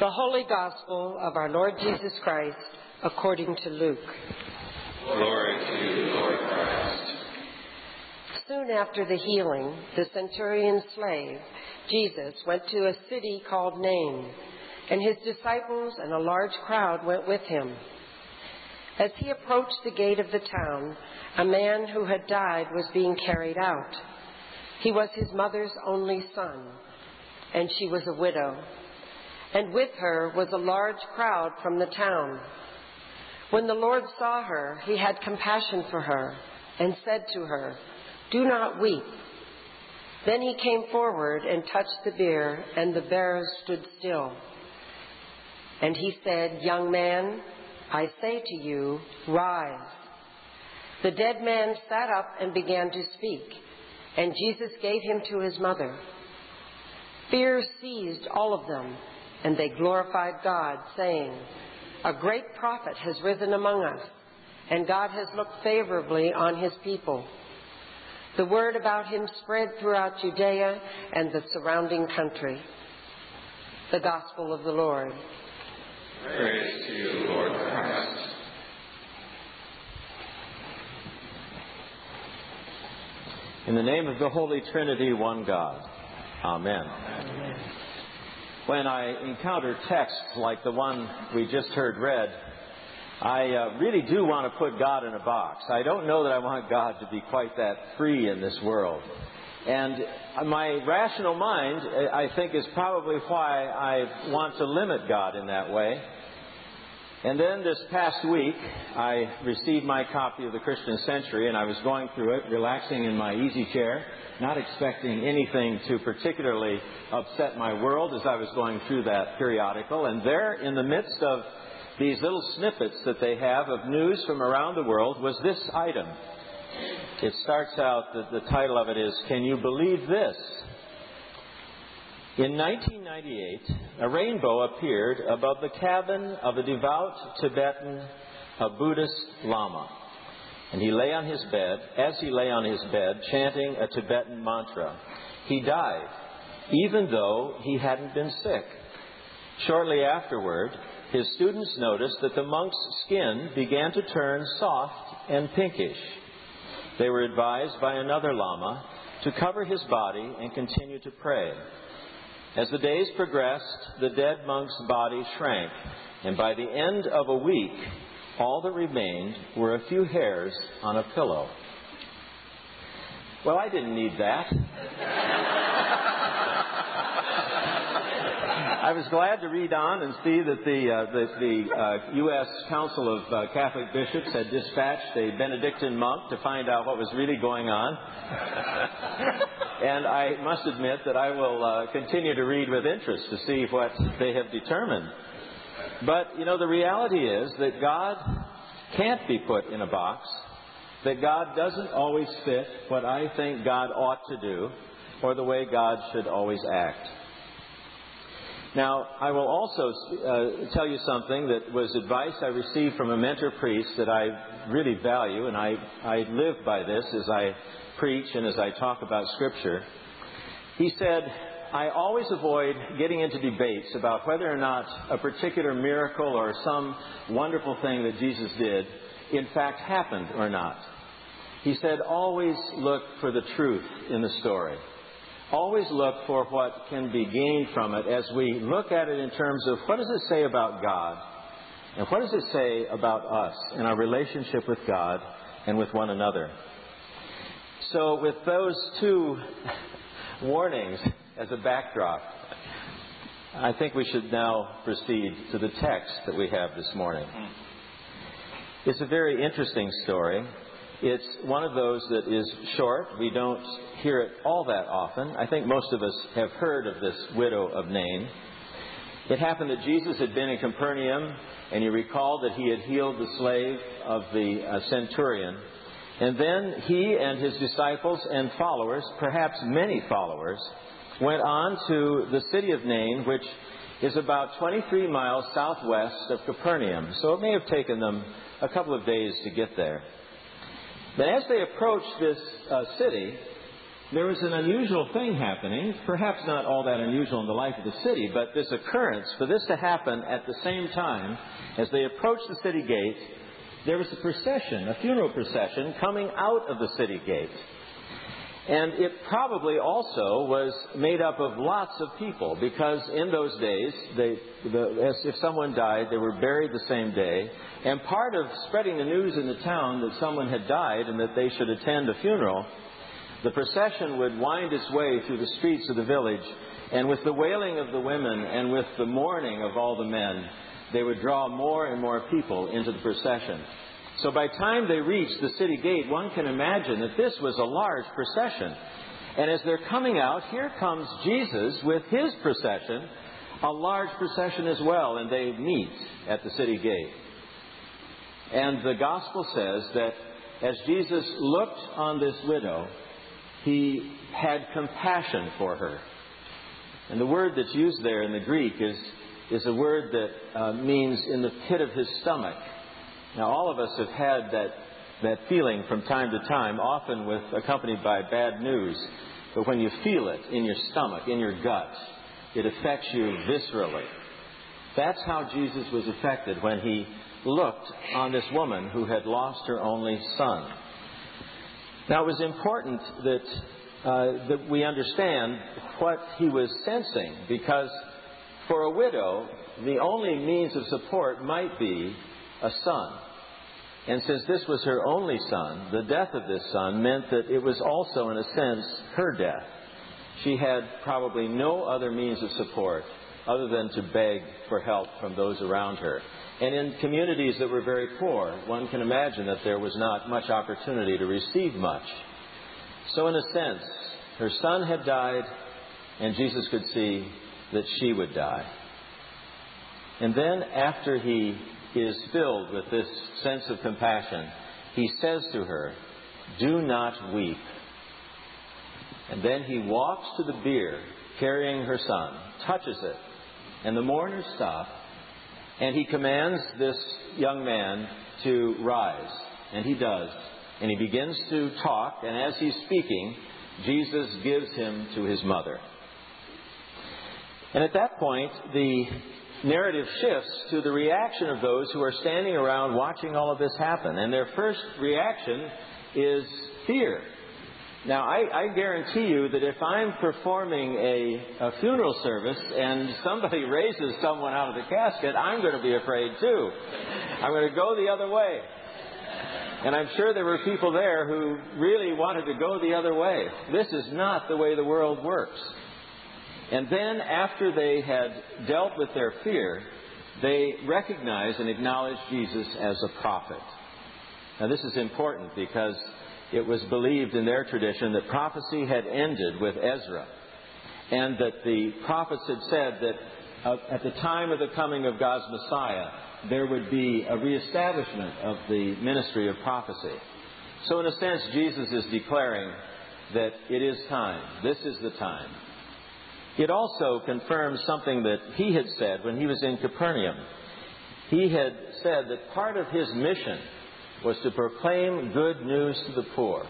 The Holy Gospel of our Lord Jesus Christ according to Luke. Glory to you, Lord Christ. Soon after the healing, the centurion's slave, Jesus, went to a city called Nain, and his disciples and a large crowd went with him. As he approached the gate of the town, a man who had died was being carried out. He was his mother's only son, and she was a widow. And with her was a large crowd from the town. When the Lord saw her, he had compassion for her and said to her, Do not weep. Then he came forward and touched the bier, and the bearers stood still. And he said, Young man, I say to you, rise. The dead man sat up and began to speak, and Jesus gave him to his mother. Fear seized all of them, and they glorified God, saying, A great prophet has risen among us, and God has looked favorably on his people. The word about him spread throughout Judea and the surrounding country. The Gospel of the Lord. Praise to you, Lord Christ. In the name of the Holy Trinity, one God. Amen. When I encounter texts like the one we just heard read, I uh, really do want to put God in a box. I don't know that I want God to be quite that free in this world. And my rational mind, I think, is probably why I want to limit God in that way. And then this past week, I received my copy of the Christian Century, and I was going through it, relaxing in my easy chair, not expecting anything to particularly upset my world as I was going through that periodical. And there, in the midst of these little snippets that they have of news from around the world, was this item. It starts out, the, the title of it is, Can You Believe This? In 1998, a rainbow appeared above the cabin of a devout Tibetan, a Buddhist Lama. And he lay on his bed, as he lay on his bed, chanting a Tibetan mantra. He died, even though he hadn't been sick. Shortly afterward, his students noticed that the monk's skin began to turn soft and pinkish. They were advised by another Lama to cover his body and continue to pray. As the days progressed, the dead monk's body shrank, and by the end of a week, all that remained were a few hairs on a pillow. Well, I didn't need that. I was glad to read on and see that the, uh, the, the uh, U.S. Council of uh, Catholic Bishops had dispatched a Benedictine monk to find out what was really going on. And I must admit that I will uh, continue to read with interest to see what they have determined. But, you know, the reality is that God can't be put in a box, that God doesn't always fit what I think God ought to do or the way God should always act. Now, I will also uh, tell you something that was advice I received from a mentor priest that I really value, and I, I live by this as I preach and as I talk about Scripture. He said, I always avoid getting into debates about whether or not a particular miracle or some wonderful thing that Jesus did in fact happened or not. He said, always look for the truth in the story always look for what can be gained from it as we look at it in terms of what does it say about God and what does it say about us and our relationship with God and with one another. So, with those two warnings as a backdrop, I think we should now proceed to the text that we have this morning. It's a very interesting story. It's one of those that is short. We don't hear it all that often. I think most of us have heard of this widow of Nain. It happened that Jesus had been in Capernaum, and you recall that he had healed the slave of the uh, centurion. And then he and his disciples and followers, perhaps many followers, went on to the city of Nain, which is about 23 miles southwest of Capernaum. So it may have taken them a couple of days to get there. But as they approached this uh, city, there was an unusual thing happening, perhaps not all that unusual in the life of the city, but this occurrence, for this to happen at the same time as they approached the city gate, there was a procession, a funeral procession, coming out of the city gate. And it probably also was made up of lots of people because in those days, they, the, if someone died, they were buried the same day. And part of spreading the news in the town that someone had died and that they should attend a funeral, the procession would wind its way through the streets of the village. And with the wailing of the women and with the mourning of all the men, they would draw more and more people into the procession. So by the time they reached the city gate, one can imagine that this was a large procession. And as they're coming out, here comes Jesus with his procession, a large procession as well, and they meet at the city gate. And the gospel says that as Jesus looked on this widow, he had compassion for her. And the word that's used there in the Greek is, is a word that uh, means in the pit of his stomach. Now, all of us have had that, that feeling from time to time, often with accompanied by bad news. But when you feel it in your stomach, in your gut, it affects you viscerally. That's how Jesus was affected when he looked on this woman who had lost her only son. Now, it was important that, uh, that we understand what he was sensing because for a widow, the only means of support might be a son. And since this was her only son, the death of this son meant that it was also, in a sense, her death. She had probably no other means of support other than to beg for help from those around her. And in communities that were very poor, one can imagine that there was not much opportunity to receive much. So, in a sense, her son had died, and Jesus could see that she would die. And then, after he is filled with this sense of compassion, he says to her, Do not weep. And then he walks to the bier carrying her son, touches it, and the mourners stop, and he commands this young man to rise. And he does. And he begins to talk, and as he's speaking, Jesus gives him to his mother. And at that point, the narrative shifts to the reaction of those who are standing around watching all of this happen. And their first reaction is fear. Now, I, I guarantee you that if I'm performing a, a funeral service and somebody raises someone out of the casket, I'm going to be afraid too. I'm going to go the other way. And I'm sure there were people there who really wanted to go the other way. This is not the way the world works. And then, after they had dealt with their fear, they recognized and acknowledged Jesus as a prophet. Now, this is important because it was believed in their tradition that prophecy had ended with Ezra, and that the prophets had said that uh, at the time of the coming of God's Messiah, there would be a reestablishment of the ministry of prophecy. So, in a sense, Jesus is declaring that it is time. This is the time. It also confirms something that he had said when he was in Capernaum. He had said that part of his mission was to proclaim good news to the poor.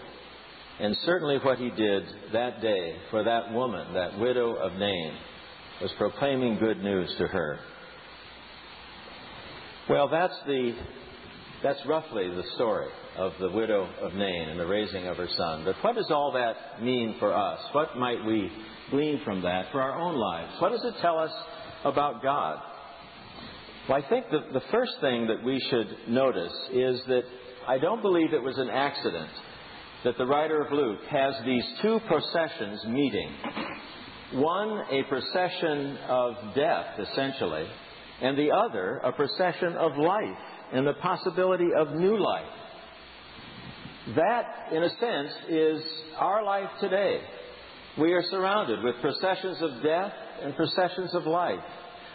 And certainly what he did that day for that woman, that widow of Nain, was proclaiming good news to her. Well, that's the that's roughly the story of the widow of Nain and the raising of her son. But what does all that mean for us? What might we glean from that for our own lives? What does it tell us about God? Well, I think the first thing that we should notice is that I don't believe it was an accident that the writer of Luke has these two processions meeting. One, a procession of death, essentially, and the other, a procession of life and the possibility of new life. That, in a sense, is our life today. We are surrounded with processions of death and processions of life.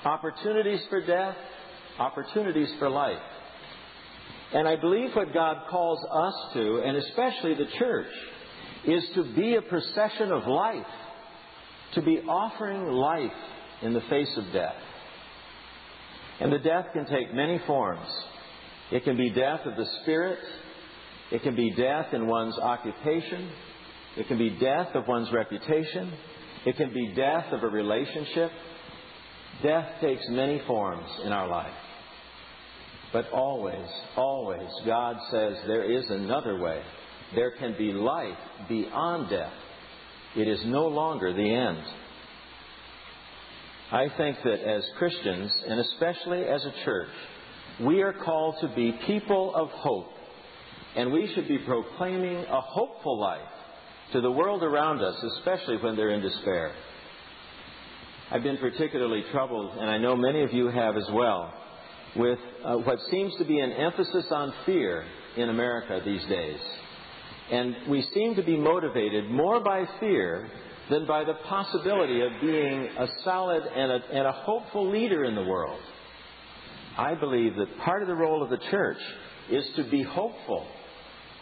Opportunities for death, opportunities for life. And I believe what God calls us to, and especially the church, is to be a procession of life, to be offering life in the face of death. And the death can take many forms. It can be death of the spirit, it can be death in one's occupation, It can be death of one's reputation. It can be death of a relationship. Death takes many forms in our life. But always, always, God says there is another way. There can be life beyond death. It is no longer the end. I think that as Christians, and especially as a church, we are called to be people of hope. And we should be proclaiming a hopeful life to the world around us, especially when they're in despair. I've been particularly troubled, and I know many of you have as well, with uh, what seems to be an emphasis on fear in America these days. And we seem to be motivated more by fear than by the possibility of being a solid and a, and a hopeful leader in the world. I believe that part of the role of the church is to be hopeful,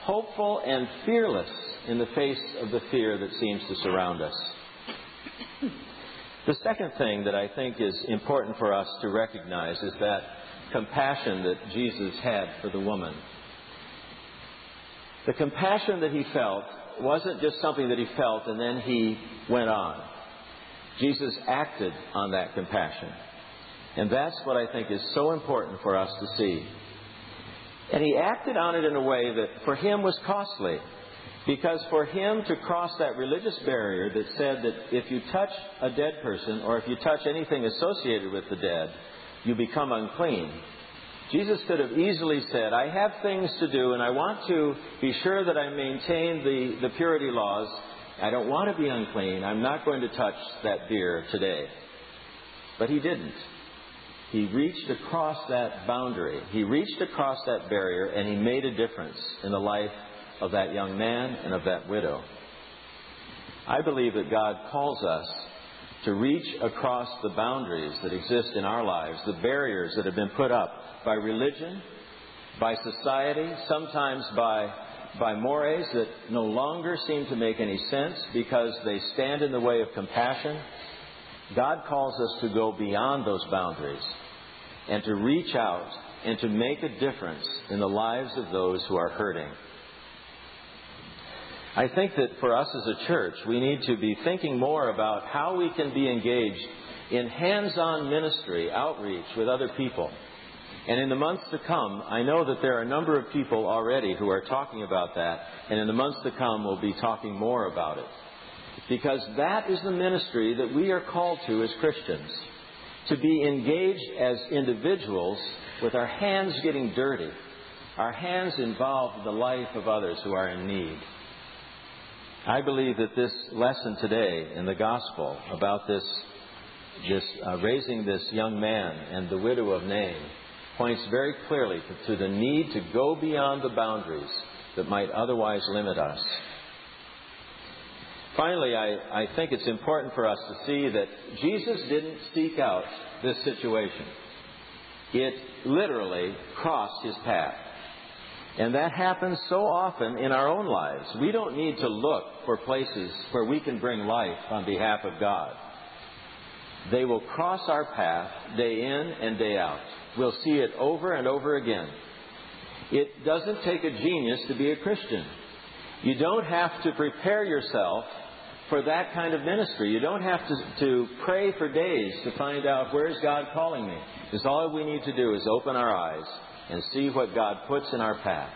hopeful and fearless in the face of the fear that seems to surround us. The second thing that I think is important for us to recognize is that compassion that Jesus had for the woman. The compassion that he felt wasn't just something that he felt and then he went on. Jesus acted on that compassion. And that's what I think is so important for us to see. And he acted on it in a way that for him was costly. Because for him to cross that religious barrier that said that if you touch a dead person or if you touch anything associated with the dead, you become unclean. Jesus could have easily said, I have things to do and I want to be sure that I maintain the, the purity laws. I don't want to be unclean. I'm not going to touch that bier today. But he didn't. He reached across that boundary. He reached across that barrier and he made a difference in the life of that young man and of that widow. I believe that God calls us to reach across the boundaries that exist in our lives, the barriers that have been put up by religion, by society, sometimes by, by mores that no longer seem to make any sense because they stand in the way of compassion. God calls us to go beyond those boundaries and to reach out and to make a difference in the lives of those who are hurting. I think that for us as a church, we need to be thinking more about how we can be engaged in hands on ministry, outreach with other people. And in the months to come, I know that there are a number of people already who are talking about that, and in the months to come, we'll be talking more about it. Because that is the ministry that we are called to as Christians to be engaged as individuals with our hands getting dirty, our hands involved in the life of others who are in need. I believe that this lesson today in the gospel about this, this uh, raising this young man and the widow of Nain points very clearly to, to the need to go beyond the boundaries that might otherwise limit us. Finally, I, I think it's important for us to see that Jesus didn't seek out this situation. It literally crossed his path. And that happens so often in our own lives. We don't need to look for places where we can bring life on behalf of God. They will cross our path day in and day out. We'll see it over and over again. It doesn't take a genius to be a Christian. You don't have to prepare yourself for that kind of ministry. You don't have to, to pray for days to find out where is God calling me. Because all we need to do is open our eyes and see what God puts in our path.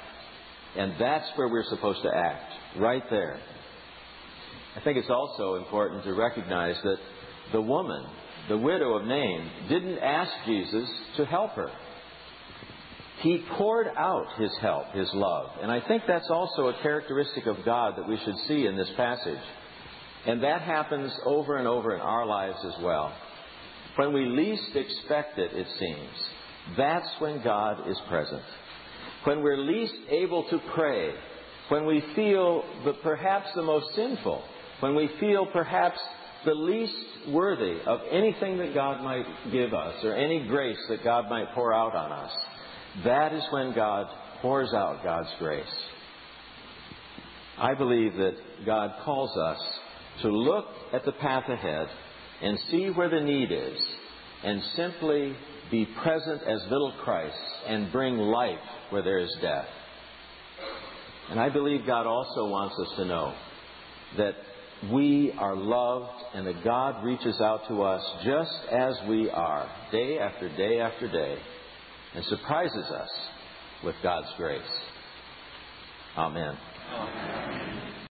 And that's where we're supposed to act, right there. I think it's also important to recognize that the woman, the widow of Nain, didn't ask Jesus to help her. He poured out his help, his love. And I think that's also a characteristic of God that we should see in this passage. And that happens over and over in our lives as well. When we least expect it, it seems, that's when God is present. When we're least able to pray, when we feel the, perhaps the most sinful, when we feel perhaps the least worthy of anything that God might give us or any grace that God might pour out on us, that is when God pours out God's grace. I believe that God calls us to look at the path ahead and see where the need is and simply be present as little Christ and bring life where there is death. And I believe God also wants us to know that we are loved and that God reaches out to us just as we are, day after day after day, and surprises us with God's grace. Amen. Amen.